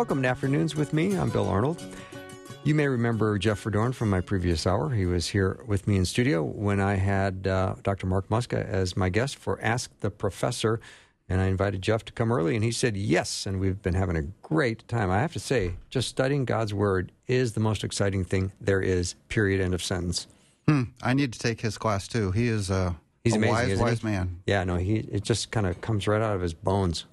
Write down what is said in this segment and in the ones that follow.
Welcome to Afternoons with me. I'm Bill Arnold. You may remember Jeff Verdoorn from my previous hour. He was here with me in studio when I had uh, Dr. Mark Muska as my guest for Ask the Professor. And I invited Jeff to come early, and he said yes. And we've been having a great time. I have to say, just studying God's Word is the most exciting thing there is, period, end of sentence. Hmm. I need to take his class too. He is a, He's a amazing, wise, wise he? man. Yeah, no, he it just kind of comes right out of his bones.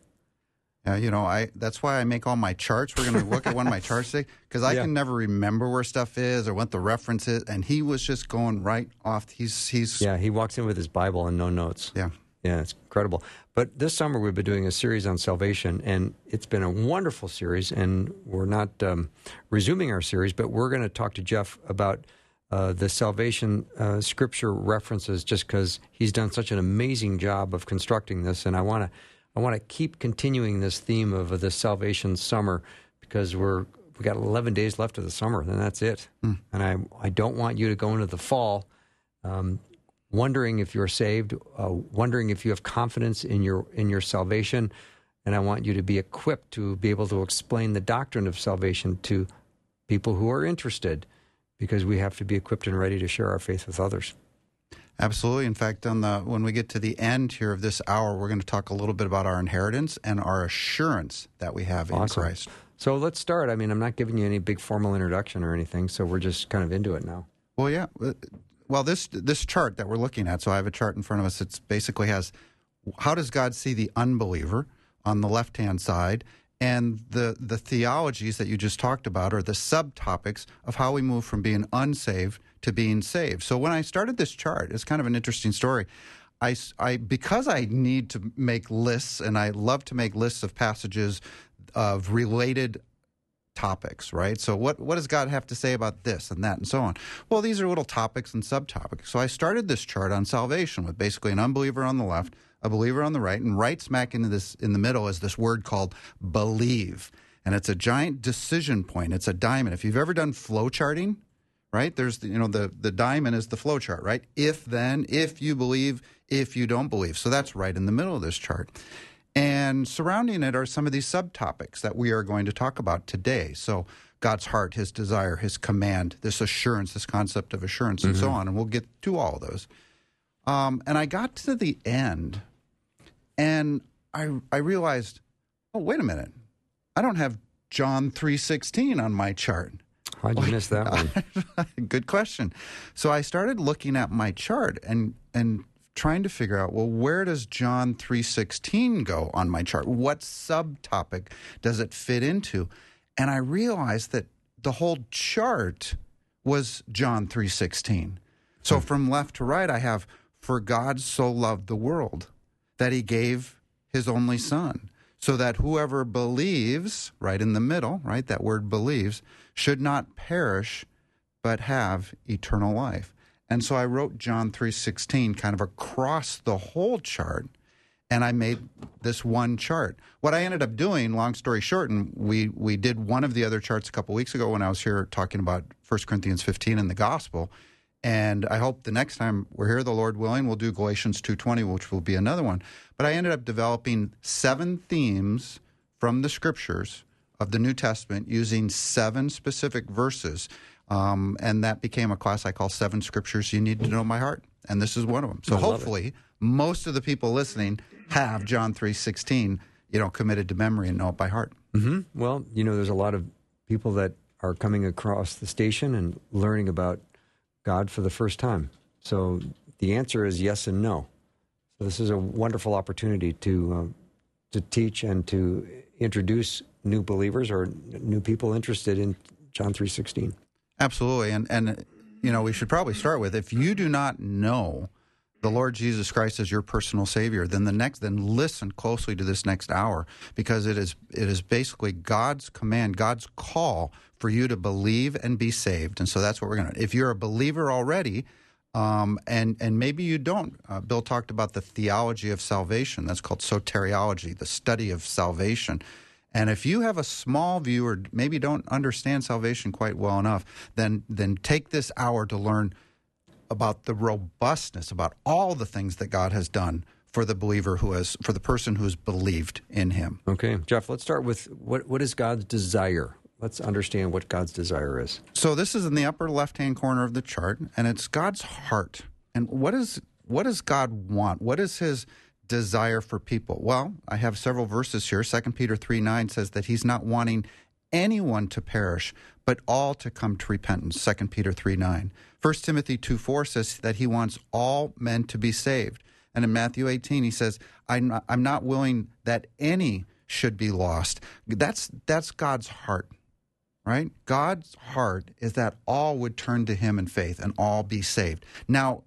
Yeah, you know, I that's why I make all my charts. We're going to look at one of my charts today because I Yeah. can never remember where stuff is or what the reference is. And he was just going right off. He's he's Yeah, he walks in with his Bible and no notes. yeah. Yeah, it's incredible. But this summer we've been doing a series on salvation, and it's been a wonderful series. And we're not um, resuming our series, but we're going to talk to Jeff about uh, the salvation uh, scripture references, just because he's done such an amazing job of constructing this. And I want to, I want to keep continuing this theme of the salvation summer because we're we got 11 days left of the summer, and that's it. And I, I don't want you to go into the fall um, wondering if you're saved, uh, wondering if you have confidence in your in your salvation, and I want you to be equipped to be able to explain the doctrine of salvation to people who are interested, because we have to be equipped and ready to share our faith with others. Absolutely. In fact, on the when we get to the end here of this hour, we're going to talk a little bit about our inheritance and our assurance that we have in Christ. So let's start. I mean, I'm not giving you any big formal introduction or anything, so we're just kind of into it now. Well, yeah. Uh, Well, this this chart that we're looking at. So I have a chart in front of us. It basically has how does God see the unbeliever on the left hand side, and the the theologies that you just talked about are the subtopics of how we move from being unsaved to being saved. So when I started this chart, it's kind of an interesting story. I, I- because I need to make lists, and I love to make lists of passages of related topics, right? So what what does God have to say about this and that and so on? Well, these are little topics and subtopics. So I started this chart on salvation with basically an unbeliever on the left, a believer on the right, and right smack into this in the middle is this word called believe. And it's a giant decision point. It's a diamond. If you've ever done flow charting, right? There's the, you know the the diamond is the flow chart, right? If then, if you believe, if you don't believe. So that's right in the middle of this chart. And surrounding it are some of these subtopics that we are going to talk about today. So God's heart, his desire, his command, this assurance, this concept of assurance, and so on. And we'll get to all of those. Um, and I got to the end, and I I realized, oh wait a minute, I don't have John three sixteen on my chart. How'd you oh, miss that one? Good question. So I started looking at my chart and and trying to figure out well where does John 3:16 go on my chart? What subtopic does it fit into? And I realized that the whole chart was John 3:16. So hmm. from left to right I have for God so loved the world that he gave his only son so that whoever believes right in the middle right that word believes should not perish but have eternal life. And so i wrote john 3.16 kind of across the whole chart and i made this one chart. What i ended up doing long story short and we, we did one of the other charts a couple weeks ago when i was here talking about 1 corinthians 15 and the gospel. And I hope the next time we're here, the Lord willing, we'll do Galatians 2.20, which will be another one. But I ended up developing seven themes from the scriptures of the New Testament using seven specific verses. Um, and that became a class I call Seven Scriptures You Need to Know My Heart. And this is one of them. So love it. hopefully most of the people listening have John 3.16, you know, committed to memory and know it by heart. hmm Well, you know, there's a lot of people that are coming across the station and learning about God for the first time. So the answer is yes and no. So this is a wonderful opportunity to uh, to teach and to introduce new believers or new people interested in John three sixteen. Absolutely, and and you know we should probably start with if you do not know the Lord Jesus Christ as your personal Savior, then the next, then listen closely to this next hour because it is it is basically God's command, God's call for you to believe and be saved. And so that's what we're going to. If you're a believer already, um, and and maybe you don't. Uh, Bill talked about the theology of salvation. That's called soteriology, the study of salvation. And if you have a small view or maybe don't understand salvation quite well enough, then then take this hour to learn about the robustness, about all the things that God has done for the believer who has, for the person who's believed in Him. Okay, Jeff. Let's start with what what is God's desire. Let's understand what God's desire is. So this is in the upper left-hand corner of the chart, and it's God's heart. And what is what does God want? What is His desire for people? Well, I have several verses here. Second Peter three nine says that He's not wanting anyone to perish, but all to come to repentance. 2 Peter 3 9. 1 Timothy 2 4 says that he wants all men to be saved. And in Matthew 18, he says, I'm not, I'm not willing that any should be lost. That's, that's God's heart, right? God's heart is that all would turn to him in faith and all be saved. Now,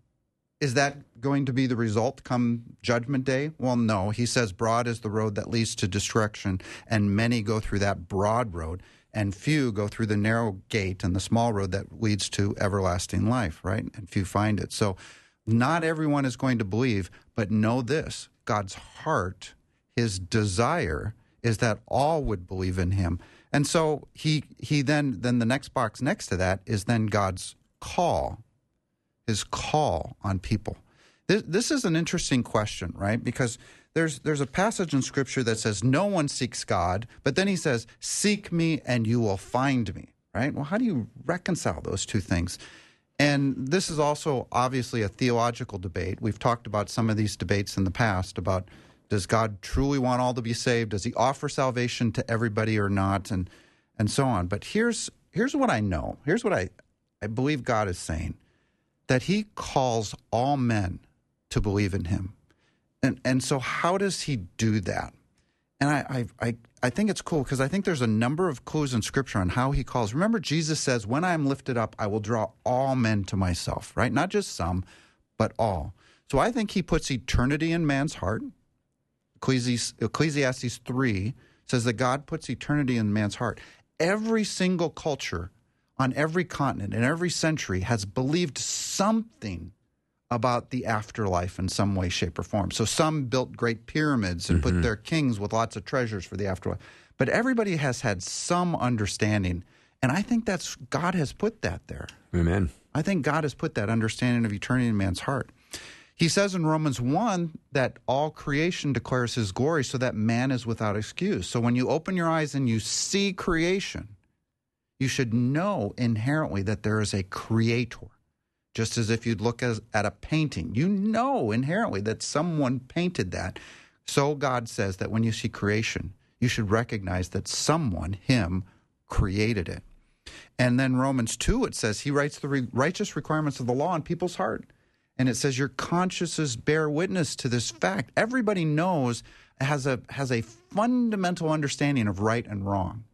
is that going to be the result come judgment day? Well, no. He says, Broad is the road that leads to destruction, and many go through that broad road and few go through the narrow gate and the small road that leads to everlasting life, right? And few find it. So not everyone is going to believe, but know this God's heart, his desire is that all would believe in him. And so he he then then the next box next to that is then God's call, his call on people. This, this is an interesting question, right? Because there's there's a passage in scripture that says no one seeks God, but then he says, "Seek me and you will find me." Right? Well, how do you reconcile those two things? And this is also obviously a theological debate. We've talked about some of these debates in the past about does God truly want all to be saved? Does he offer salvation to everybody or not? And and so on. But here's here's what I know. Here's what I I believe God is saying that he calls all men to believe in him. And and so how does he do that? And I I I, I think it's cool because I think there's a number of clues in scripture on how he calls. Remember, Jesus says, When I am lifted up, I will draw all men to myself, right? Not just some, but all. So I think he puts eternity in man's heart. Ecclesiastes 3 says that God puts eternity in man's heart. Every single culture on every continent in every century has believed something about the afterlife in some way, shape, or form. So some built great pyramids and mm-hmm. put their kings with lots of treasures for the afterlife. But everybody has had some understanding. And I think that's God has put that there. Amen. I think God has put that understanding of eternity in man's heart. He says in Romans 1 that all creation declares his glory so that man is without excuse. So when you open your eyes and you see creation, you should know inherently that there is a creator just as if you'd look as, at a painting. You know inherently that someone painted that. So God says that when you see creation, you should recognize that someone, Him, created it. And then Romans 2, it says He writes the re- righteous requirements of the law in people's heart. And it says your consciences bear witness to this fact. Everybody knows, has a, has a fundamental understanding of right and wrong.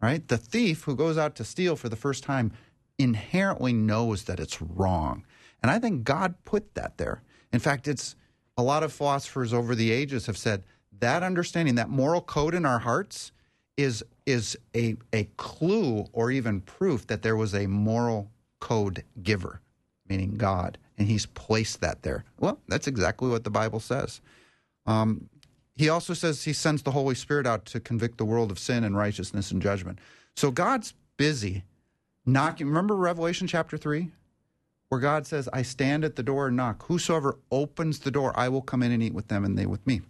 Right? The thief who goes out to steal for the first time inherently knows that it's wrong. And I think God put that there. In fact, it's a lot of philosophers over the ages have said that understanding, that moral code in our hearts is is a a clue or even proof that there was a moral code giver, meaning God, and He's placed that there. Well, that's exactly what the Bible says. Um, he also says He sends the Holy Spirit out to convict the world of sin and righteousness and judgment. So God's busy knocking. Remember Revelation chapter 3? Where God says, I stand at the door and knock. Whosoever opens the door, I will come in and eat with them and they with me.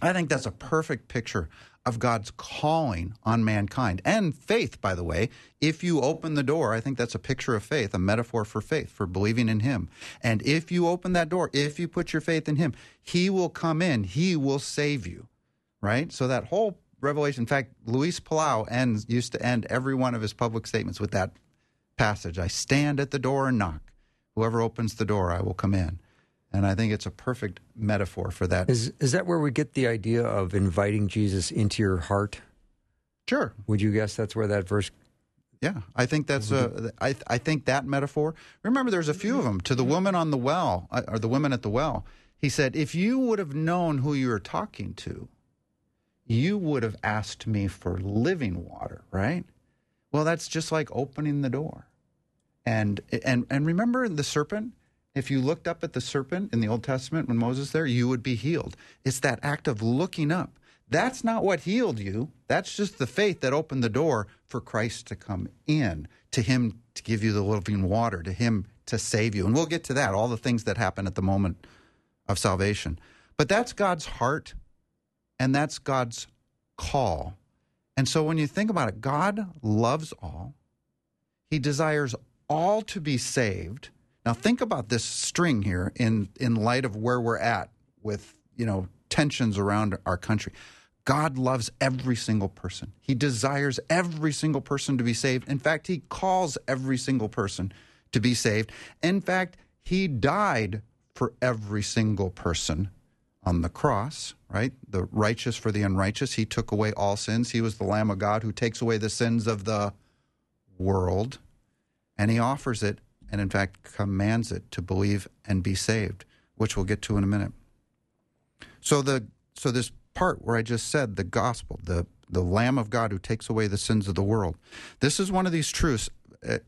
I think that's a perfect picture of God's calling on mankind and faith, by the way. If you open the door, I think that's a picture of faith, a metaphor for faith, for believing in Him. And if you open that door, if you put your faith in Him, He will come in, He will save you, right? So that whole Revelation. In fact, Luis Palau ends used to end every one of his public statements with that passage. I stand at the door and knock. Whoever opens the door, I will come in. And I think it's a perfect metaphor for that. Is is that where we get the idea of inviting Jesus into your heart? Sure. Would you guess that's where that verse Yeah, I think that's a. I I think that metaphor. Remember, there's a few of them. To the woman on the well, uh, or the women at the well, he said, "If you would have known who you were talking to, you would have asked me for living water." Right? Well, that's just like opening the door. And and and remember the serpent. If you looked up at the serpent in the Old Testament when Moses there, you would be healed. It's that act of looking up. That's not what healed you. That's just the faith that opened the door for Christ to come in, to Him to give you the living water, to Him to save you. And we'll get to that, all the things that happen at the moment of salvation. But that's God's heart and that's God's call. And so when you think about it, God loves all, He desires all to be saved. Now think about this string here in, in light of where we're at with, you know, tensions around our country. God loves every single person. He desires every single person to be saved. In fact, He calls every single person to be saved. In fact, He died for every single person on the cross, right? The righteous for the unrighteous. He took away all sins. He was the Lamb of God who takes away the sins of the world. And He offers it, and in fact, commands it to believe and be saved, which we'll get to in a minute. So the so this part where I just said the gospel, the the Lamb of God who takes away the sins of the world. This is one of these truths. Uh,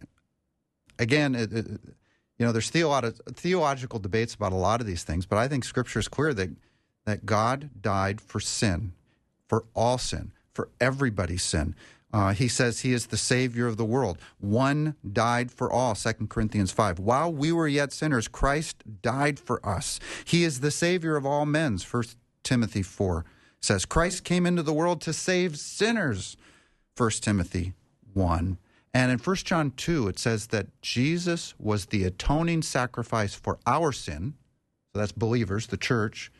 again, it, it, you know, there's theolo- theological debates about a lot of these things, but I think Scripture is clear that that God died for sin, for all sin, for everybody's sin. Uh, he says he is the Savior of the world. One died for all, 2 Corinthians 5. While we were yet sinners, Christ died for us. He is the Savior of all men, 1 Timothy 4 says Christ came into the world to save sinners. 1 Timothy 1. And in 1 John 2, it says that Jesus was the atoning sacrifice for our sin. So that's believers, the church,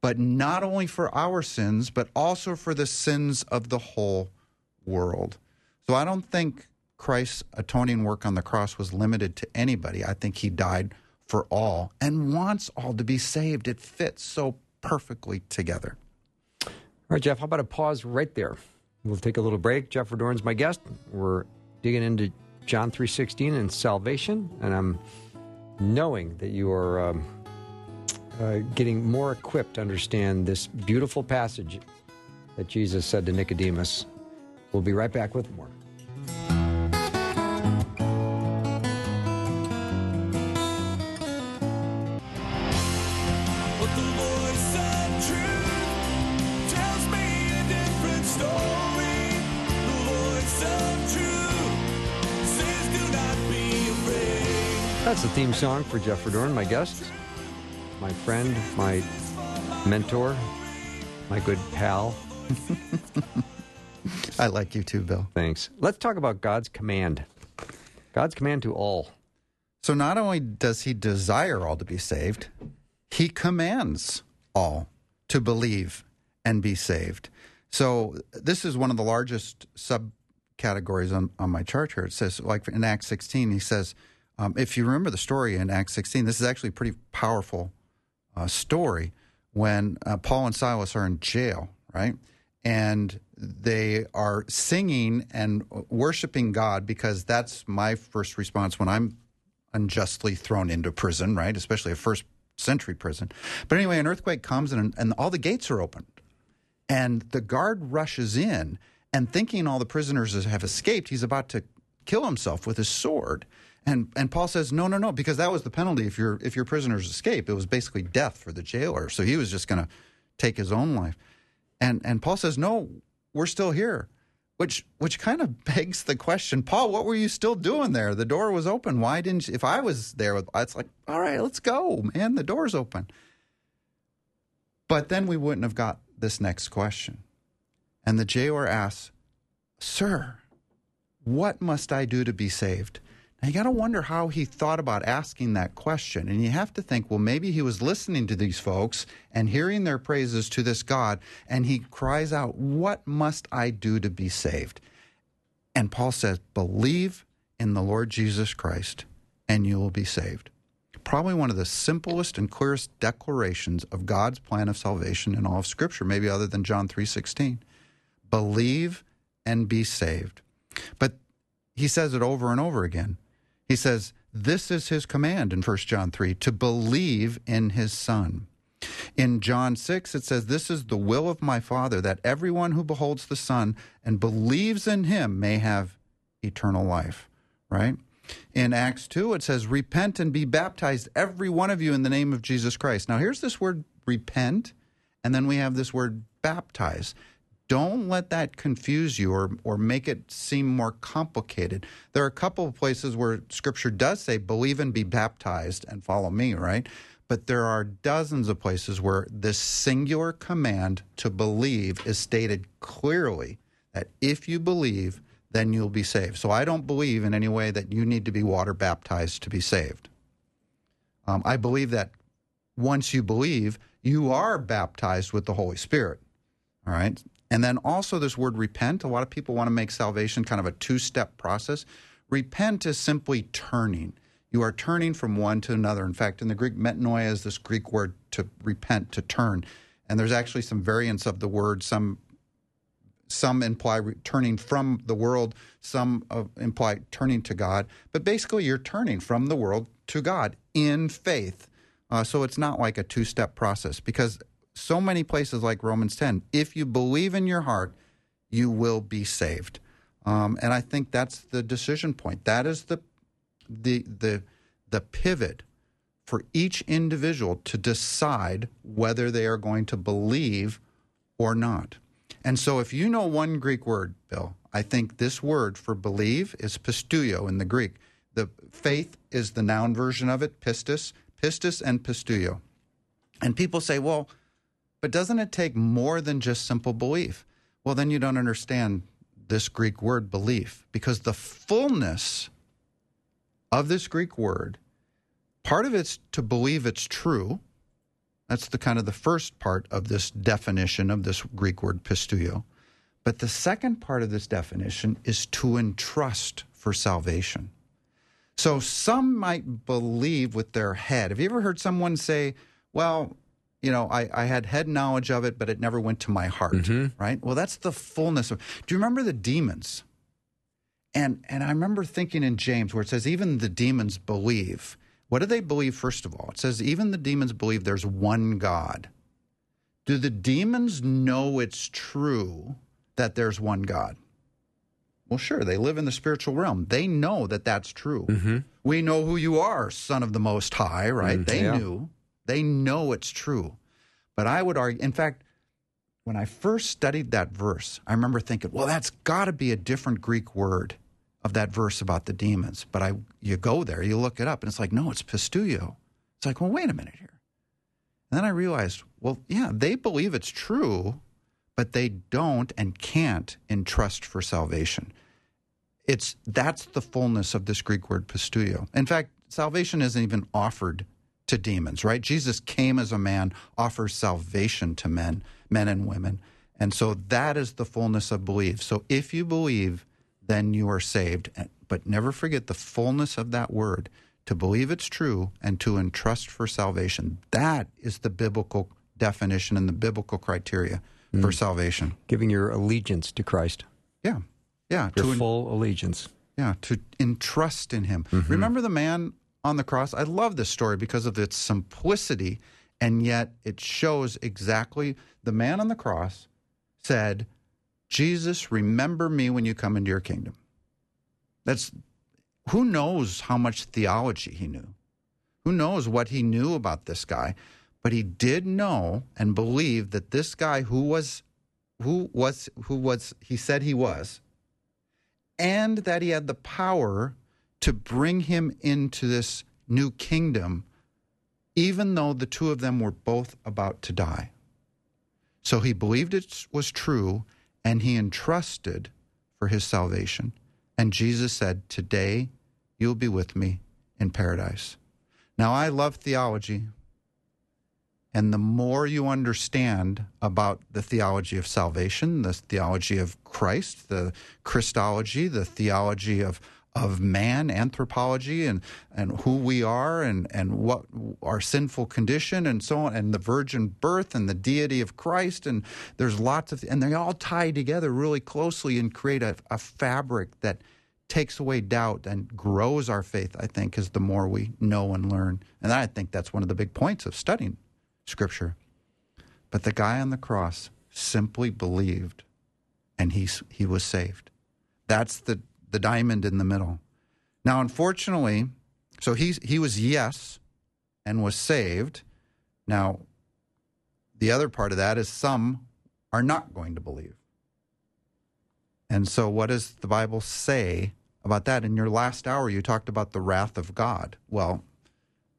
but not only for our sins, but also for the sins of the whole world. So I don't think Christ's atoning work on the cross was limited to anybody. I think he died for all and wants all to be saved. It fits so perfectly together. All right, Jeff, how about a pause right there? We'll take a little break. Jeff Verdoorn's my guest. We're digging into John 3.16 and salvation, and I'm knowing that you are um, uh, getting more equipped to understand this beautiful passage that Jesus said to Nicodemus. We'll be right back with more. That's the theme song for Jeff Verdoorn, my guest, my friend, my mentor, my good pal. I like you too, Bill. Thanks. Let's talk about God's command. God's command to all. So not only does he desire all to be saved, he commands all to believe and be saved. So this is one of the largest subcategories on, on my chart here. It says, like in Acts 16, he says, um, if you remember the story in Acts 16, this is actually a pretty powerful uh, story when uh, Paul and Silas are in jail, right? And they are singing and worshiping God because that's my first response when I'm unjustly thrown into prison, right? Especially a first century prison. But anyway, an earthquake comes and, and all the gates are opened. And the guard rushes in and thinking all the prisoners have escaped, he's about to kill himself with his sword. And and Paul says, no, no, no, because that was the penalty if your if your prisoners escape. It was basically death for the jailer. So he was just going to take his own life. And and Paul says, no, we're still here, which which kind of begs the question, Paul, what were you still doing there? The door was open. Why didn't you, if I was there? It's like, all right, let's go, man. The door's open. But then we wouldn't have got this next question. And the jailer asks, Sir, what must I do to be saved? Now you got to wonder how he thought about asking that question. And you have to think, well, maybe he was listening to these folks and hearing their praises to this God, and he cries out, What must I do to be saved? And Paul says, Believe in the Lord Jesus Christ, and you will be saved. Probably one of the simplest and clearest declarations of God's plan of salvation in all of Scripture, maybe other than John 3:16. Believe and be saved. But he says it over and over again. He says, This is his command in 1 John 3 to believe in his Son. In John 6, it says, This is the will of my Father, that everyone who beholds the Son and believes in him may have eternal life, right? In Acts 2, it says, Repent and be baptized, every one of you, in the name of Jesus Christ. Now, here's this word repent, and then we have this word baptize. Don't let that confuse you or, or make it seem more complicated. There are a couple of places where Scripture does say, believe and be baptized and follow me, right? But there are dozens of places where this singular command to believe is stated clearly that if you believe, then you'll be saved. So I don't believe in any way that you need to be water baptized to be saved. Um, I believe that once you believe, you are baptized with the Holy Spirit. All right. And then also this word repent. A lot of people want to make salvation kind of a two step process. Repent is simply turning. You are turning from one to another. In fact, in the Greek, metanoia is this Greek word to repent, to turn. And there's actually some variants of the word. Some some imply turning from the world, some uh, imply turning to God. But basically, you're turning from the world to God in faith. Uh, so it's not like a two step process because so many places like Romans 10, if you believe in your heart, you will be saved. Um, and I think that's the decision point. That is the the the the pivot for each individual to decide whether they are going to believe or not. And so if you know one Greek word, Bill, I think this word for believe is pisteuo in the Greek. The faith is the noun version of it, pistis, pistis and pisteuo. And people say, well, but doesn't it take more than just simple belief? Well, then you don't understand this Greek word belief because the fullness of this Greek word, part of it's to believe it's true. That's the kind of the first part of this definition of this Greek word pisteuo. But the second part of this definition is to entrust for salvation. So some might believe with their head. Have you ever heard someone say, well, you know, I, I had head knowledge of it, but it never went to my heart, mm-hmm. right? Well, that's the fullness of. Do you remember the demons? And and I remember thinking in James where it says even the demons believe. What do they believe first of all? It says even the demons believe there's one God. Do the demons know it's true that there's one God? Well, sure, they live in the spiritual realm. They know that that's true. Mm-hmm. We know who you are, son of the Most High, right? Mm, they yeah. knew. They know it's true. But I would argue, in fact, when I first studied that verse, I remember thinking, well, that's got to be a different Greek word of that verse about the demons. But I, you go there, you look it up, and it's like, no, it's pisteuo. It's like, well, wait a minute here. And then I realized, well, yeah, they believe it's true, but they don't and can't entrust for salvation. It's that's the fullness of this Greek word pisteuo. In fact, salvation isn't even offered to demons, right? Jesus came as a man, offers salvation to men, men and women. And so that is the fullness of belief. So if you believe, then you are saved. But never forget the fullness of that word to believe it's true and to entrust for salvation. That is the biblical definition and the biblical criteria mm. for salvation. Giving your allegiance to Christ. Yeah. Yeah. Your to full en- allegiance. Yeah. To entrust in Him. Mm-hmm. Remember the man on the cross? I love this story because of its simplicity, and yet it shows exactly the man on the cross said, Jesus, remember me when you come into your kingdom. That's who knows how much theology he knew. Who knows what he knew about this guy, but he did know and believe that this guy who was who was who was he said he was and that he had the power to bring him into this new kingdom even though the two of them were both about to die. So he believed it was true and he entrusted for his salvation. And Jesus said, Today you'll be with me in paradise. Now, I love theology. And the more you understand about the theology of salvation, the theology of Christ, the Christology, the theology of of man, anthropology, and, and who we are, and, and what our sinful condition, and so on, and the virgin birth, and the deity of Christ. And there's lots of, and they all tie together really closely and create a, a fabric that takes away doubt and grows our faith, I think, is the more we know and learn. And I think that's one of the big points of studying Scripture. But the guy on the cross simply believed and he, he was saved. That's the, the diamond in the middle. Now, unfortunately, so he, he was yes and was saved. Now, the other part of that is some are not going to believe. And so, what does the Bible say about that? In your last hour, you talked about the wrath of God. Well,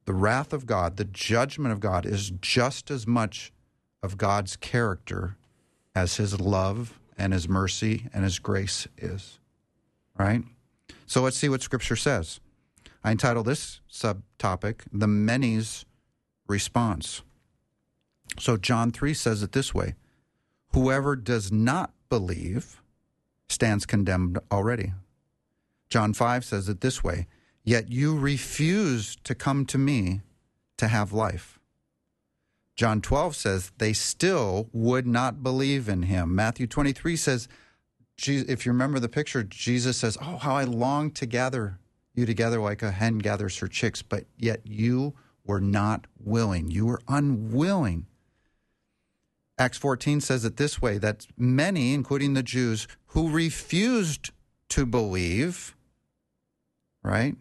the wrath of God, the judgment of God, is just as much of God's character as his love and his mercy and his grace is. Right? So, let's see what Scripture says. I entitle this subtopic, The Many's Response. So, John 3 says it this way Whoever does not believe stands condemned already. John 5 says it this way Yet you refuse to come to me to have life. John 12 says they still would not believe in him. Matthew 23 says, if you remember the picture, Jesus says, Oh, how I long to gather you together like a hen gathers her chicks, but yet you were not willing. You were unwilling. Acts 14 says it this way that many, including the Jews, who refused to believe, right,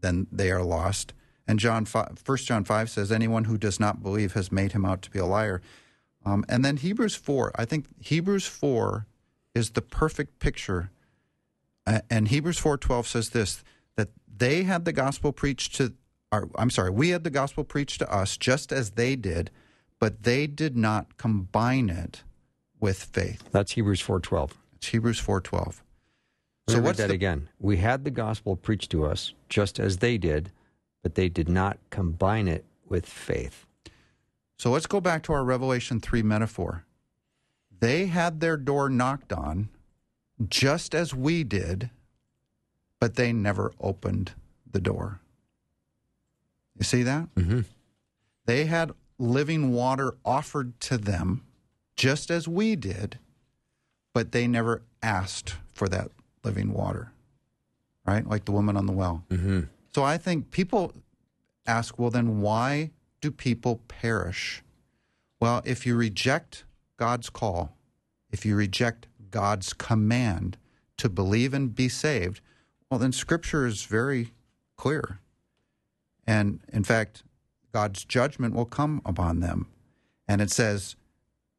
then they are lost. And John 5, 1 John 5 says, anyone who does not believe has made him out to be a liar. Um, and then Hebrews 4, I think Hebrews 4 is the perfect picture. Uh, and Hebrews 4.12 says this, that they had the gospel preached to, or, I'm sorry, we had the gospel preached to us just as they did, but they did not combine it with faith. That's Hebrews 4.12. It's Hebrews 4.12. So what's that the, again? We had the gospel preached to us just as they did, but they did not combine it with faith. So let's go back to our Revelation 3 metaphor. They had their door knocked on just as we did, but they never opened the door. You see that? Mm-hmm. They had living water offered to them just as we did, but they never asked for that living water, right? Like the woman on the well. Mm-hmm. So I think people ask, well, then why do people perish? Well, if you reject God's call, if you reject God's command to believe and be saved, well, then Scripture is very clear. And in fact, God's judgment will come upon them. And it says,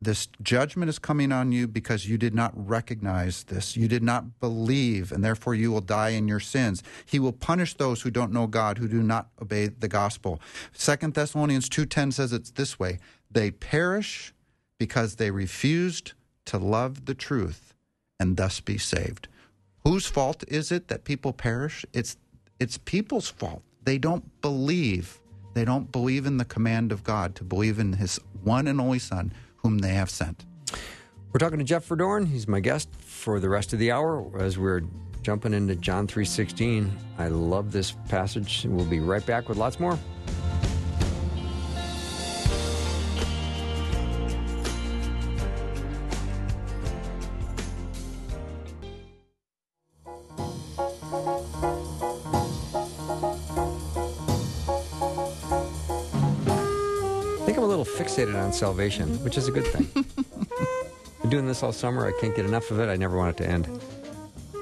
this judgment is coming on you because you did not recognize this. You did not believe, and therefore you will die in your sins. He will punish those who don't know God, who do not obey the gospel. Second Thessalonians 2.10 says it's this way. They perish because they refused to love the truth and thus be saved. Whose fault is it that people perish? It's, it's people's fault. They don't believe. They don't believe in the command of God to believe in his one and only Son whom they have sent. We're talking to Jeff Verdoorn. He's my guest for the rest of the hour as we're jumping into John 3:16. I love this passage. We'll be right back with lots more. On salvation, which is a good thing. Been doing this all summer. I can't get enough of it. I never want it to end.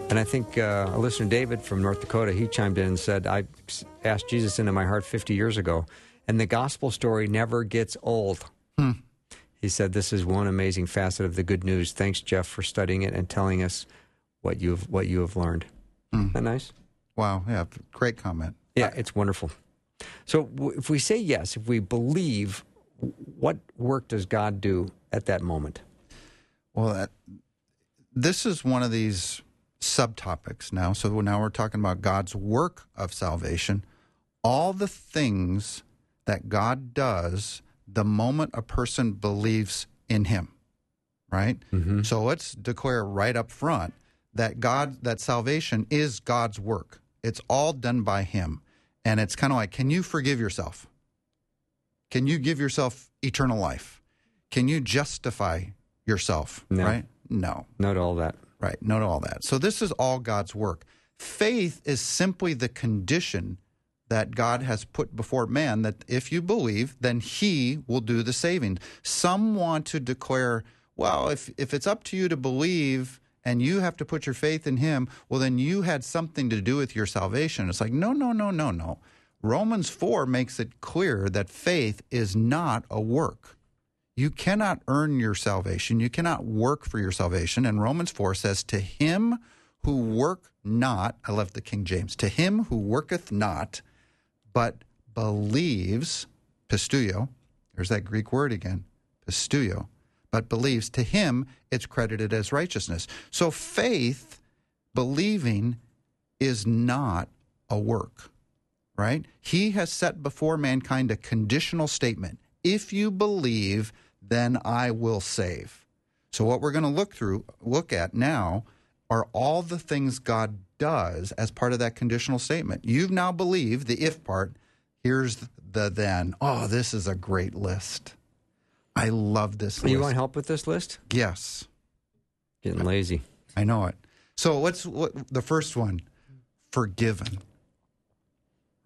And I think uh, a listener, David from North Dakota, he chimed in and said, I asked Jesus into my heart 50 years ago, and the gospel story never gets old. Hmm. He said, This is one amazing facet of the good news. Thanks, Jeff, for studying it and telling us what you've, what you have learned. Hmm. Isn't that nice? Wow. Yeah. Great comment. Yeah, it's wonderful. So if we say yes, if we believe what work does God do at that moment? Well, that, this is one of these subtopics now. So now we're talking about God's work of salvation, all the things that God does the moment a person believes in Him, right? Mm-hmm. So let's declare right up front that God, that salvation is God's work. It's all done by Him. And it's kind of like, can you forgive yourself? Can you give yourself eternal life? Can you justify yourself? No. Right? No. Not all that. Right. Not all that. So this is all God's work. Faith is simply the condition that God has put before man that if you believe, then he will do the saving. Some want to declare, well, if, if it's up to you to believe and you have to put your faith in him, well, then you had something to do with your salvation. It's like, no, no, no, no, no. Romans 4 makes it clear that faith is not a work. You cannot earn your salvation. You cannot work for your salvation. And Romans 4 says, To him who work not, I love the King James, to him who worketh not, but believes, pisteuo, there's that Greek word again, pisteuo, but believes, to him it's credited as righteousness. So faith, believing, is not a work, right? He has set before mankind a conditional statement. If you believe, then I will save. So what we're going to look through, look at now, are all the things God does as part of that conditional statement. You've now believed the if part. Here's the then. Oh, this is a great list. I love this list. You want help with this list? Yes. Getting lazy. I know it. So what's what, the first one? Forgiven.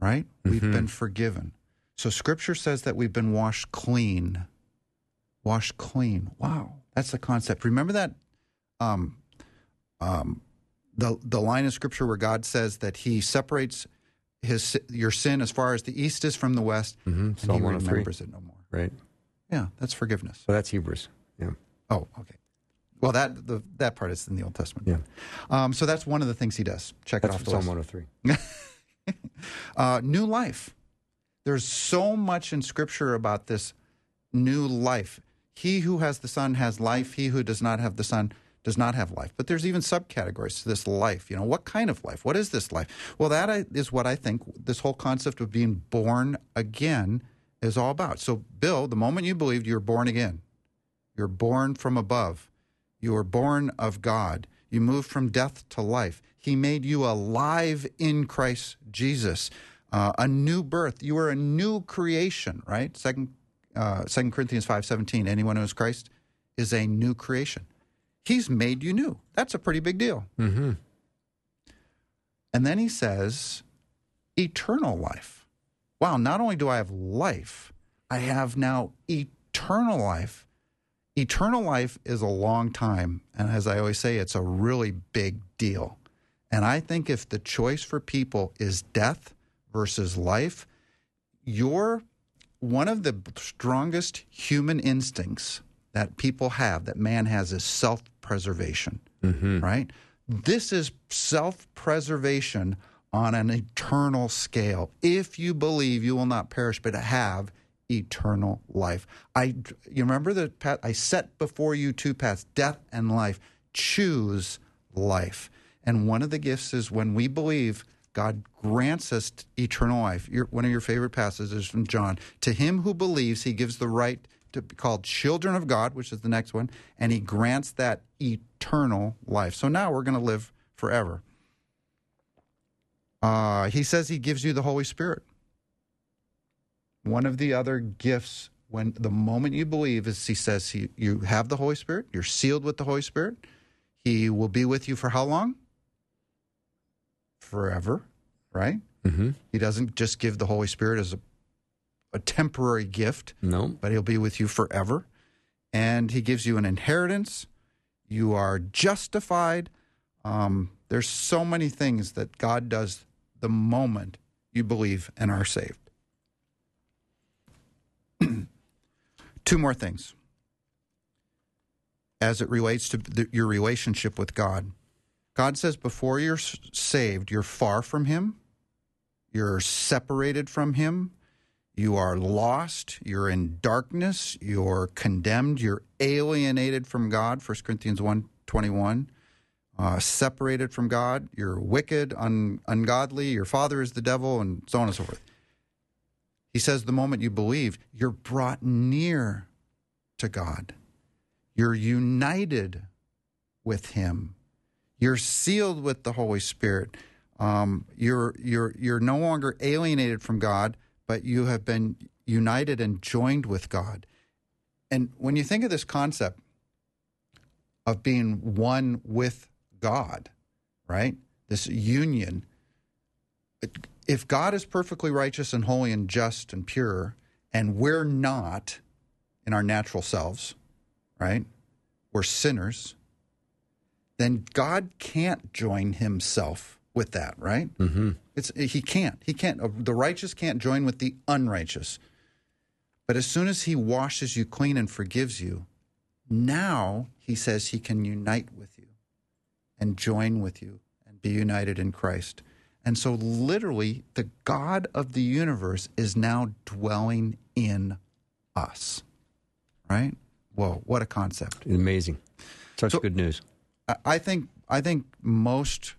Right? We've Mhm. been forgiven. So scripture says that we've been washed clean. Washed clean. Wow. That's the concept. Remember that um um the the line of scripture where God says that he separates his your sin as far as the east is from the west Mm-hmm. and Psalm he 103. remembers it no more. Right. Yeah, that's forgiveness. So that's Hebrews. Yeah. Oh, okay. Well, that the, that part is in the Old Testament. Yeah. Um, so that's one of the things he does. Check That's it off the Psalm list. 103. Uh, new life. There's so much in Scripture about this new life. He who has the Son has life. He who does not have the Son does not have life. But there's even subcategories to this life. You know, what kind of life? What is this life? Well, that is what I think this whole concept of being born again is all about. So, Bill, the moment you believed, you're born again. You're born from above. You are born of God. You moved from death to life. He made you alive in Christ Jesus. Uh, a new birth. You are a new creation, right? Second, uh, Second Corinthians five seventeen. Anyone who is Christ is a new creation. He's made you new. That's a pretty big deal. Mm-hmm. And then he says, eternal life. Wow, not only do I have life, I have now eternal life. Eternal life is a long time. And as I always say, it's a really big deal. And I think if the choice for people is death versus life, your one of the strongest human instincts that people have, that man has, is self preservation Mm-hmm. right? This is self preservation on an eternal scale. If you believe you will not perish but have eternal life. I you remember the path I set before you two paths, death and life. Choose life. And one of the gifts is when we believe God grants us eternal life. Your, one of your favorite passages is from John. To him who believes, he gives the right to be called children of God, which is the next one, and he grants that eternal life. So now we're going to live forever. Uh, he says he gives you the Holy Spirit. One of the other gifts, when the moment you believe, is he says he, you have the Holy Spirit, you're sealed with the Holy Spirit. He will be with you for how long? Forever, right? Mm-hmm. He doesn't just give the Holy Spirit as a, a temporary gift No. but he'll be with you forever. And he gives you an inheritance. You are justified. Um, there's so many things that God does the moment you believe and are saved. Two more things as it relates to the, your relationship with God. God says before you're saved, you're far from Him, you're separated from Him, you are lost, you're in darkness, you're condemned, you're alienated from God, 1 Corinthians 1 uh, separated from God, you're wicked, un- ungodly, your father is the devil, and so on and so forth. He says the moment you believe, you're brought near to God. You're united with Him. You're sealed with the Holy Spirit. Um, you're you're you're no longer alienated from God, but you have been united and joined with God. And when you think of this concept of being one with God, right? this union. If God is perfectly righteous and holy and just and pure, and we're not in our natural selves, right? We're sinners, then God can't join himself with that, right? Mm-hmm. It's he can't. He can't. uh, The righteous can't join with the unrighteous. But as soon as he washes you clean and forgives you, now he says he can unite with you and join with you and be united in Christ. And so literally the God of the universe is now dwelling in us. Right? Whoa, what a concept. Amazing. Such So- good news. I- think I think most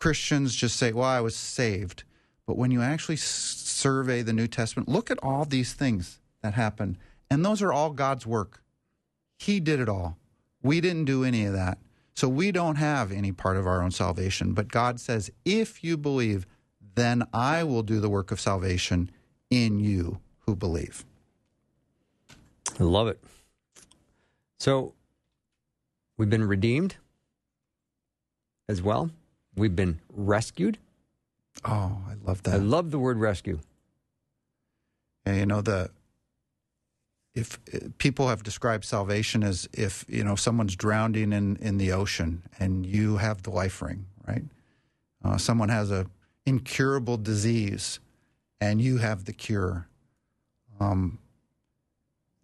Christians just say, "Well, I was saved," but when you actually survey the New Testament, look at all these things that happened, and those are all God's work. He did it all. We didn't do any of that, so we don't have any part of our own salvation. But God says, "If you believe, then I will do the work of salvation in you who believe." I love it. So we've been redeemed as well. We've been rescued. Oh, I love that. I love the word rescue. Yeah, you know the if people have described salvation as if you know someone's drowning in in the ocean and you have the life ring, right? Uh, someone has a incurable disease and you have the cure. Um,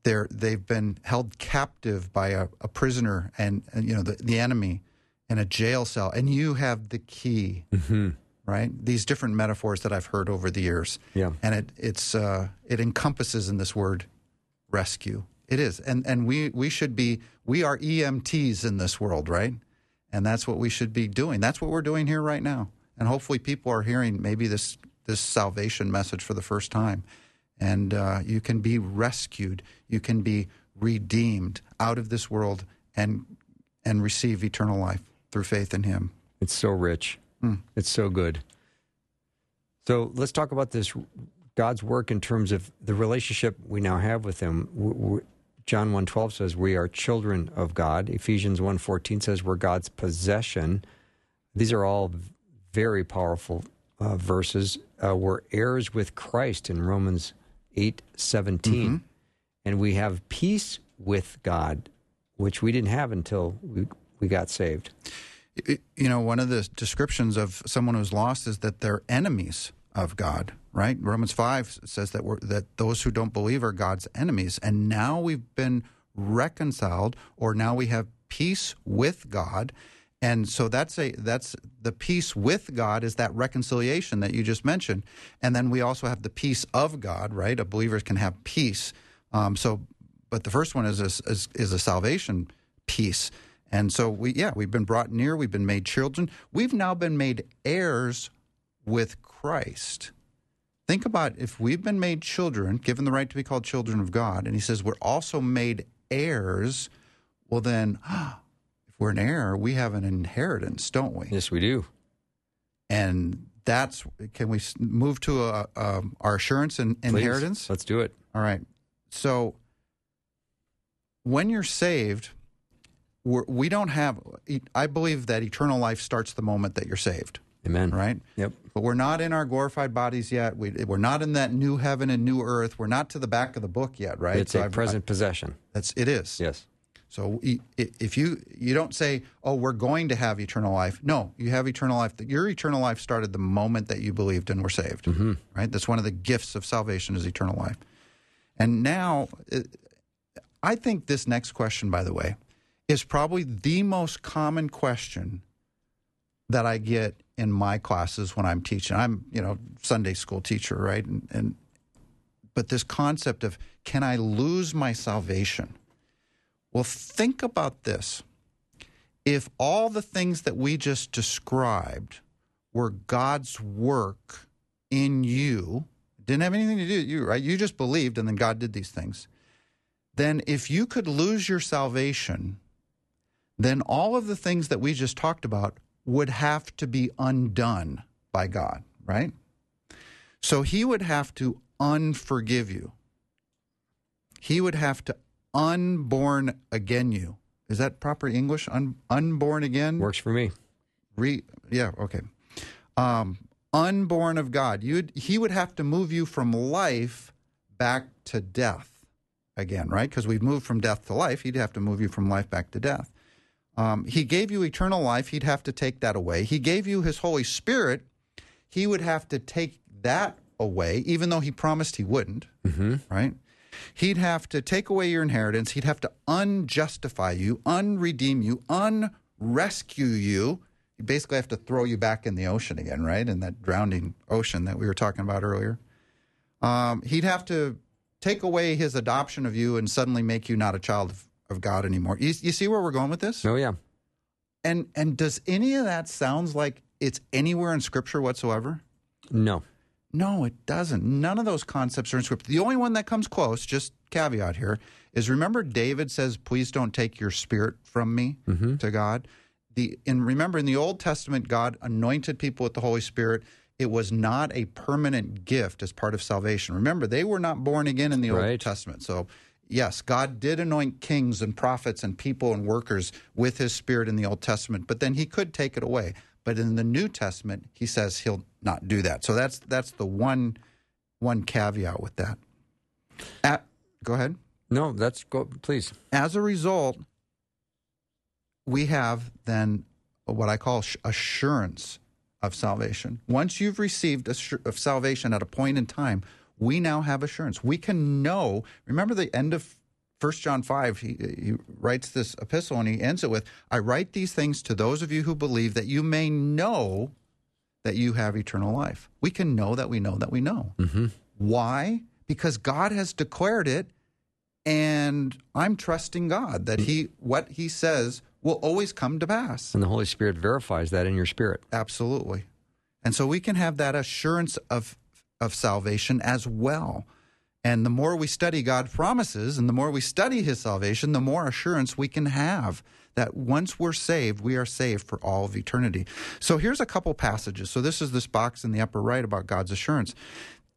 they're they've been held captive by a, a prisoner and, and you know the, the enemy in a jail cell and you have the key Mm-hmm. right? These different metaphors that I've heard over the years, Yeah. and it it's uh, it encompasses in this word rescue. It is, and and we we should be we are EMTs in this world, right? And that's what we should be doing. That's what we're doing here right now. And hopefully, people are hearing maybe this this salvation message for the first time, and uh, you can be rescued. You can be redeemed out of this world and and receive eternal life through faith in Him. It's so rich. Hmm. It's so good. So let's talk about this God's work in terms of the relationship we now have with Him. W- w- John 1.12 says we are children of God. Ephesians 1.14 says we're God's possession. These are all very powerful uh, verses. Uh, we're heirs with Christ in Romans 8.17. Mm-hmm. And we have peace with God, which we didn't have until we, we got saved. It- you know, one of the descriptions of someone who's lost is that they're enemies of God, right? Romans 5 says that we're, that those who don't believe are God's enemies. And now we've been reconciled or now we have peace with God. And so that's a that's the peace with God is that reconciliation that you just mentioned. And then we also have the peace of God, right? A believer can have peace. Um, so but the first one is a, is, is a salvation peace. And so we, yeah, we've been brought near. We've been made children. We've now been made heirs with Christ. Think about if we've been made children, given the right to be called children of God, and He says we're also made heirs. Well, then, if we're an heir, we have an inheritance, don't we? Yes, we do. And that's can we move to a, a, our assurance and Please, inheritance? Let's do it. All right. So when you're saved, we're, we don't have, I believe that eternal life starts the moment that you're saved, Amen. right? Yep. But we're not in our glorified bodies yet. We, we're not in that new heaven and new earth. We're not to the back of the book yet, right? It's So a I've- present possession. That's it is. Yes. So if you you don't say, "Oh, we're going to have eternal life," no, you have eternal life. Your eternal life started the moment that you believed and were saved. Right. That's one of the gifts of salvation is eternal life. And now, uh, I think this next question, by the way, is probably the most common question that I get in my classes when I'm teaching. I'm, you know, Sunday school teacher, right? And, and but this concept of can I lose my salvation? Well, think about this. If all the things that we just described were God's work in you, didn't have anything to do with you, right? You just believed and then God did these things. Then if you could lose your salvation, then all of the things that we just talked about would have to be undone by God, right? So he would have to unforgive you. He would have to unborn again you. Is that proper English? Un, unborn again? Works for me. re yeah okay um, unborn of God. You he would have to move you from life back to death again, right? Because we've moved from death to life. He'd have to move you from life back to death. Um, he gave you eternal life. He'd have to take that away. He gave you His Holy Spirit. He would have to take that away, even though He promised He wouldn't. Mm-hmm. Right? He'd have to take away your inheritance. He'd have to unjustify you, unredeem you, unrescue you. He'd basically have to throw you back in the ocean again, right? In that drowning ocean that we were talking about earlier. Um, he'd have to take away his adoption of you and suddenly make you not a child of, of God anymore. You, you see where we're going with this? Oh, yeah. And and does any of that sounds like it's anywhere in Scripture whatsoever? No. No, it doesn't. None of those concepts are in Scripture. The only one that comes close, just caveat here, is remember David says, "Please don't take your spirit from me." Mm-hmm. To God, the and remember in the Old Testament, God anointed people with the Holy Spirit. It was not a permanent gift as part of salvation. Remember, they were not born again in the Right. Old Testament. So, yes, God did anoint kings and prophets and people and workers with his spirit in the Old Testament, but then he could take it away. But in the New Testament, he says he'll not do that. So that's that's the one one caveat with that. At, go ahead. No, that's go. Please. As a result, we have then what I call assurance of salvation. Once you've received assur- of salvation at a point in time, we now have assurance. We can know. Remember the end of 1 John 5, he, he writes this epistle and he ends it with I write these things to those of you who believe that you may know that you have eternal life. We can know that we know that we know. Mm-hmm. Why? Because God has declared it, and I'm trusting God that He what He says will always come to pass. And the Holy Spirit verifies that in your spirit. Absolutely. And so we can have that assurance of of salvation as well. And the more we study God's promises and the more we study his salvation, the more assurance we can have that once we're saved, we are saved for all of eternity. So here's a couple passages. So this is this box in the upper right about God's assurance.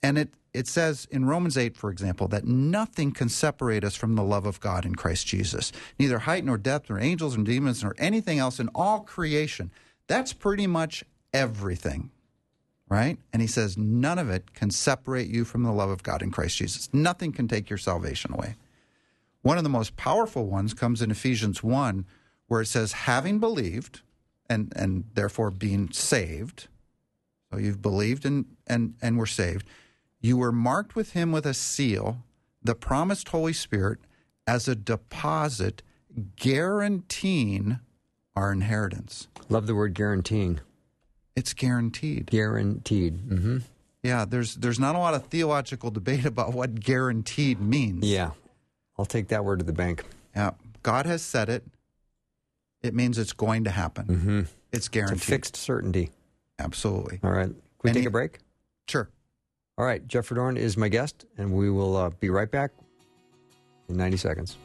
And it it says in Romans 8, for example, that nothing can separate us from the love of God in Christ Jesus. Neither height nor depth nor angels nor demons nor anything else in all creation. That's pretty much everything right? And he says, none of it can separate you from the love of God in Christ Jesus. Nothing can take your salvation away. One of the most powerful ones comes in Ephesians 1, where it says, having believed and, and therefore being saved. So you've believed and, and, and were saved. You were marked with him with a seal, the promised Holy Spirit, as a deposit guaranteeing our inheritance. Love the word guaranteeing. It's guaranteed. Guaranteed. Mm-hmm. Yeah, there's there's not a lot of theological debate about what guaranteed means. Yeah. I'll take that word to the bank. Yeah. God has said it. It means it's going to happen. Mm-hmm. It's It's a guaranteed. fixed certainty. Absolutely. All right. Can we Any- take a break? Sure. All right. Jeff Verdoorn is my guest, and we will uh, be right back in 90 seconds.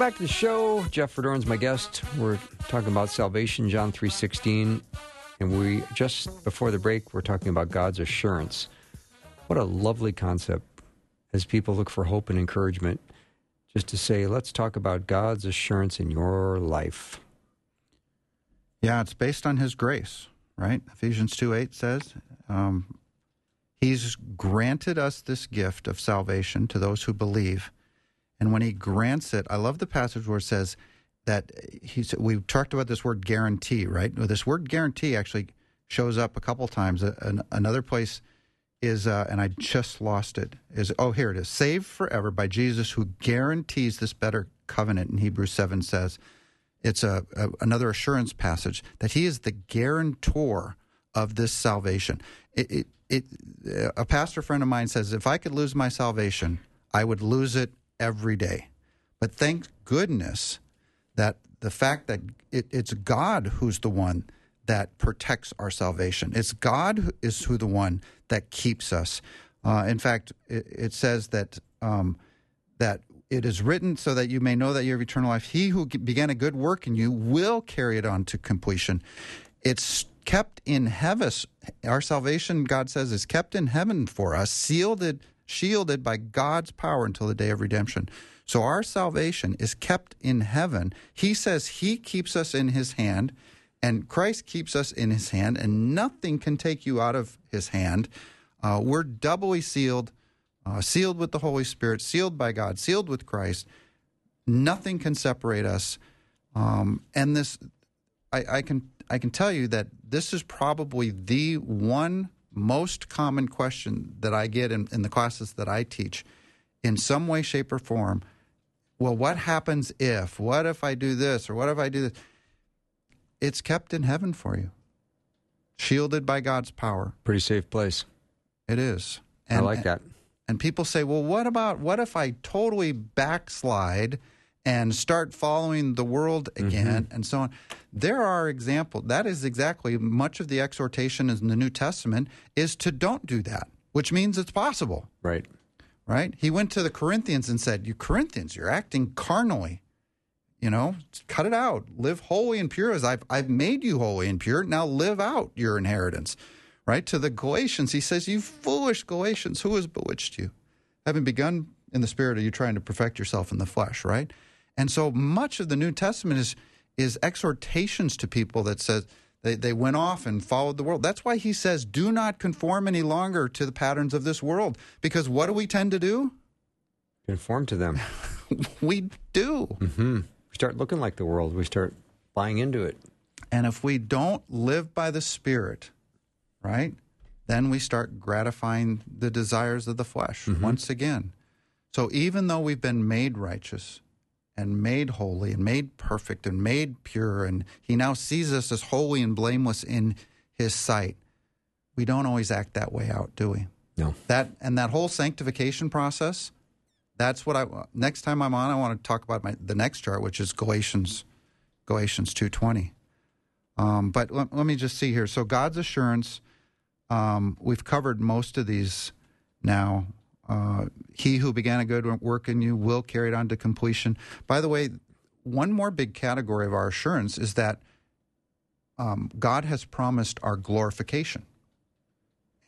Welcome back to the show. Jeff Verdoorn's my guest. We're talking about salvation, John 3.16. And we just before the break, we're talking about God's assurance. What a lovely concept as people look for hope and encouragement. Just to say, let's talk about God's assurance in your life. Yeah, it's based on His grace, right? Ephesians two eight says, um, He's granted us this gift of salvation to those who believe, and when He grants it, I love the passage where it says that He we talked about this word guarantee, right? Well, this word guarantee actually shows up a couple times. An- another place is, uh, and I just lost it. Is oh here it is, saved forever by Jesus, who guarantees this better covenant. In Hebrews seven says it's a, a another assurance passage that he is the guarantor of this salvation. It, it, it, a pastor friend of mine says, if I could lose my salvation, I would lose it every day. But thank goodness that the fact that it, it's God who's the one that protects our salvation. It's God who is who the one that keeps us. Uh, in fact, it, it says that um, that it is written so that you may know that you have eternal life. He who began a good work in you will carry it on to completion. It's kept in heaven. Our salvation, God says, is kept in heaven for us, sealed, shielded by God's power until the day of redemption. So our salvation is kept in heaven. He says He keeps us in His hand, and Christ keeps us in His hand, and nothing can take you out of His hand. Uh, we're doubly sealed uh, sealed with the Holy Spirit, sealed by God, sealed with Christ. Nothing can separate us. Um, and this, I, I, can I can tell you that this is probably the one most common question that I get in, in the classes that I teach, in some way, shape, or form. Well, what happens if? What if I do this, or what if I do this? It's kept in heaven for you, shielded by God's power. Pretty safe place. It is. And, I like that. And people say, well, what about, what if I totally backslide and start following the world mm-hmm. again mm-hmm. and so on? There are examples. That is exactly much of the exhortation in the New Testament is to don't do that, which means it's possible. Right. Right? He went to the Corinthians and said, You Corinthians, you're acting carnally. You know, cut it out. Live holy and pure as I've, I've made you holy and pure. Now live out your inheritance right? To the Galatians, he says, You foolish Galatians, who has bewitched you? Having begun in the spirit, are you trying to perfect yourself in the flesh, right? And so much of the New Testament is is exhortations to people that says they, they went off and followed the world. That's why he says, do not conform any longer to the patterns of this world. Because what do we tend to do? Conform to them. we do. Mm-hmm. We start looking like the world. We start buying into it. And if we don't live by the Spirit, right? Then we start gratifying the desires of the flesh mm-hmm. once again. So even though we've been made righteous and made holy and made perfect and made pure, and He now sees us as holy and blameless in His sight, we don't always act that way out, do we? No. That and that whole sanctification process. That's what I. Next time I'm on, I want to talk about my the next chart, which is Galatians, Galatians two twenty. Um, but let, let me just see here. So God's assurance um, we've covered most of these now. Uh, he who began a good work in you will carry it on to completion. By the way, one more big category of our assurance is that um, God has promised our glorification.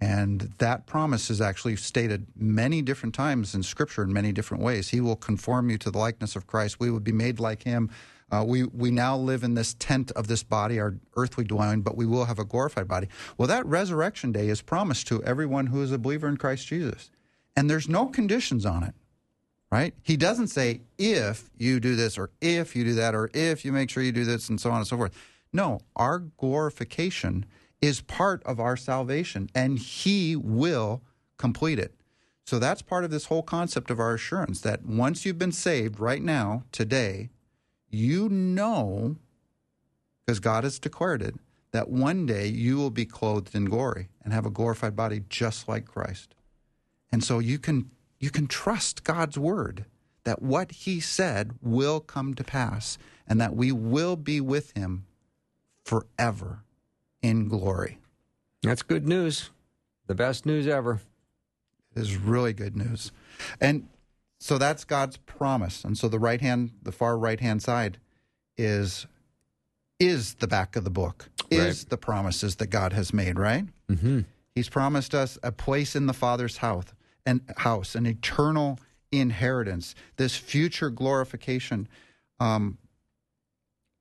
And that promise is actually stated many different times in Scripture in many different ways. He will conform you to the likeness of Christ. We will be made like Him. Uh, we, we now live in this tent of this body, our earthly dwelling, but we will have a glorified body. Well, that resurrection day is promised to everyone who is a believer in Christ Jesus. And there's no conditions on it, right? He doesn't say, if you do this, or if you do that, or if you make sure you do this, and so on and so forth. No, our glorification is part of our salvation, and He will complete it. So that's part of this whole concept of our assurance that once you've been saved right now, today, you know, because God has declared it, that one day you will be clothed in glory and have a glorified body just like Christ. And so you can you can trust God's word that what he said will come to pass and that we will be with him forever in glory. That's good news. The best news ever. It is really good news. And so that's God's promise. And so the right hand, the far right hand side is is the back of the book, is right. the promises that God has made, right? Mm-hmm. He's promised us a place in the Father's house, and house, an eternal inheritance, this future glorification. Um,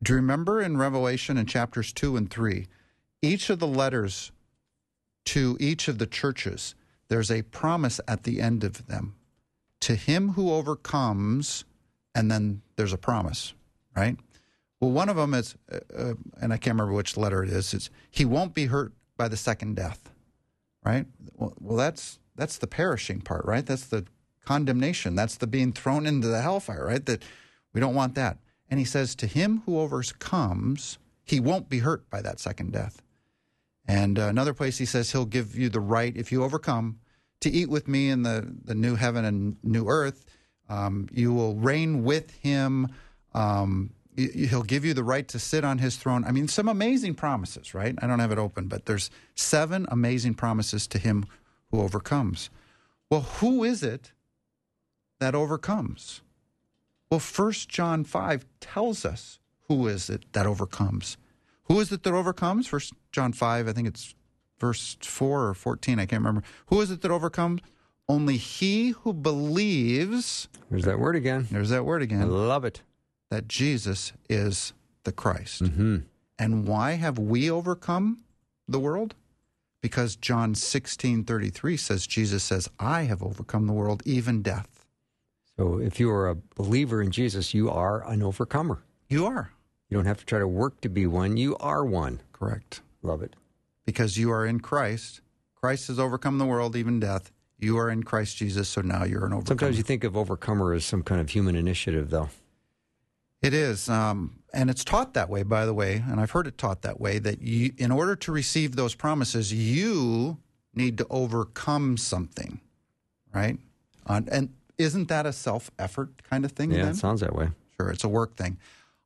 do you remember in Revelation in chapters two and three, each of the letters to each of the churches, there's a promise at the end of them to him who overcomes, and then there's a promise, right? Well, one of them is, uh, uh, and I can't remember which letter it is. It's he won't be hurt by the second death, right? Well, well, that's that's the perishing part, right? That's the condemnation. That's the being thrown into the hellfire, right? That we don't want that. And he says, to him who overcomes, he won't be hurt by that second death. And uh, another place he says he'll give you the right if you overcome to eat with me in the, the new heaven and new earth. Um, you will reign with him. Um, he'll give you the right to sit on his throne. I mean, some amazing promises, right? I don't have it open, but there's seven amazing promises to him who overcomes. Well, who is it that overcomes? Well, First John 5 tells us who is it that overcomes. Who is it that overcomes? First John 5, I think it's verse 4 or 14, I can't remember. Who is it that overcomes? Only he who believes, There's that word again. there's that word I again, love it. that Jesus is the Christ. hmm And why have we overcome the world? Because John 16:33 says Jesus says, "I have overcome the world, even death." So if you are a believer in Jesus, you are an overcomer. You are. You don't have to try to work to be one. You are one. Correct. Love it. Because you are in Christ. Christ has overcome the world, even death. You are in Christ Jesus, so now you're an overcomer. Sometimes you think of overcomer as some kind of human initiative, though. It is, um, and it's taught that way, by the way, and I've heard it taught that way. That you, in order to receive those promises, you need to overcome something, right? Uh, and isn't that a self-effort kind of thing? Yeah, then? it sounds that way. Sure, it's a work thing.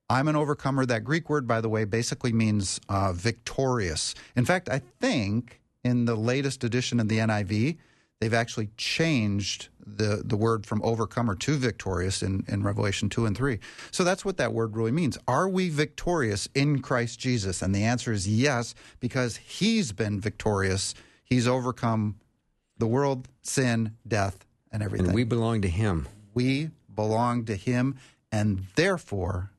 I'm an overcomer. That Greek word, by the way, basically means uh, victorious. In fact, I think in the latest edition of the NIV, they've actually changed the, the word from overcomer to victorious in, in Revelation 2 and 3. So that's what that word really means. Are we victorious in Christ Jesus? And the answer is yes, because he's been victorious. He's overcome the world, sin, death, and everything. And we belong to Him. We belong to Him, and therefore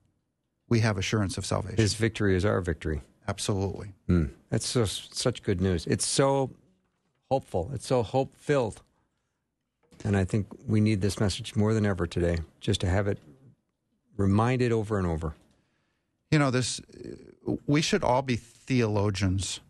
we have assurance of salvation. His victory is our victory. Absolutely. Mm. That's so, such good news. It's so hopeful. It's so hope filled. And I think we need this message more than ever today, just to have it reminded over and over. You know, this. We should all be theologians.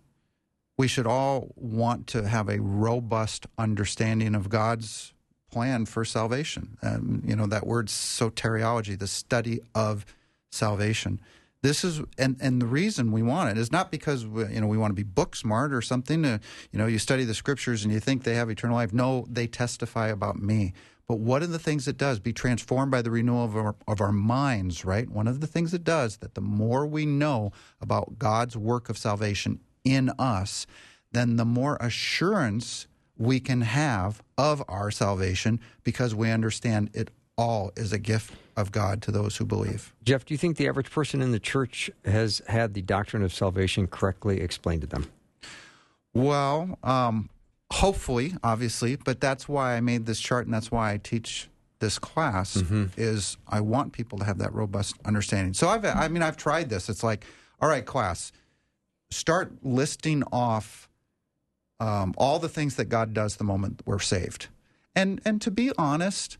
We should all want to have a robust understanding of God's plan for salvation. Um, you know, that word soteriology, the study of salvation. This is, and, and the reason we want it is not because we, you know we want to be book smart or something. You know, you study the scriptures and you think they have eternal life. No, they testify about me. But one of the things it does, be transformed by the renewal of our, of our minds, right? One of the things it does that the more we know about God's work of salvation in us, then the more assurance we can have of our salvation because we understand it all is a gift of God to those who believe. Jeff, do you think the average person in the church has had the doctrine of salvation correctly explained to them? Well, um, hopefully, obviously, but that's why I made this chart and that's why I teach this class is I want people to have that robust understanding. So I've I mean I've tried this. It's like, all right, class, start listing off um, all the things that God does the moment we're saved. And and to be honest,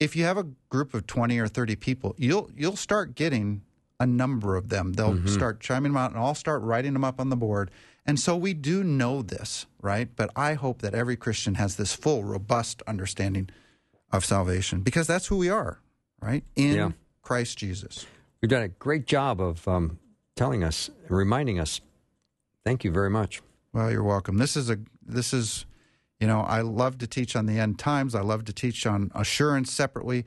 if you have a group of 20 or 30 people, you'll you'll start getting a number of them. They'll start chiming them out and I'll start writing them up on the board. And so we do know this, right? But I hope that every Christian has this full, robust understanding of salvation because that's who we are, right? In Yeah. Christ Jesus. You've done a great job of um, telling us and reminding us. Thank you very much. Well, you're welcome. This is a this is you know, I love to teach on the end times. I love to teach on assurance separately,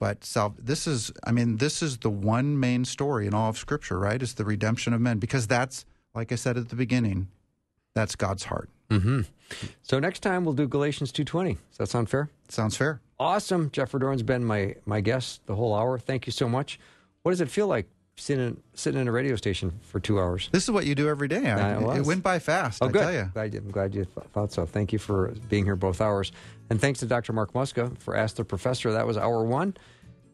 but sal- this is I mean, this is the one main story in all of scripture, right? Is the redemption of men because that's like I said at the beginning, that's God's heart. hmm So next time we'll do Galatians 2.20. Does that sound fair? Sounds fair. Awesome. Jeff Verdoorn's been my, my guest the whole hour. Thank you so much. What does it feel like sitting, sitting in a radio station for two hours? This is what you do every day. I- Uh, it went by fast, Oh, I good. tell you. Glad, I'm glad you thought so. Thank you for being here both hours. And thanks to Dr. Mark Muska for Ask the Professor. That was hour one.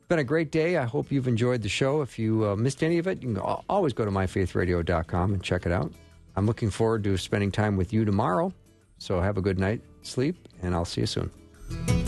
Been a great day. I hope you've enjoyed the show. If you uh, missed any of it, you can always go to myfaithradio.com and check it out. I'm looking forward to spending time with you tomorrow. So have a good night, sleep, and I'll see you soon.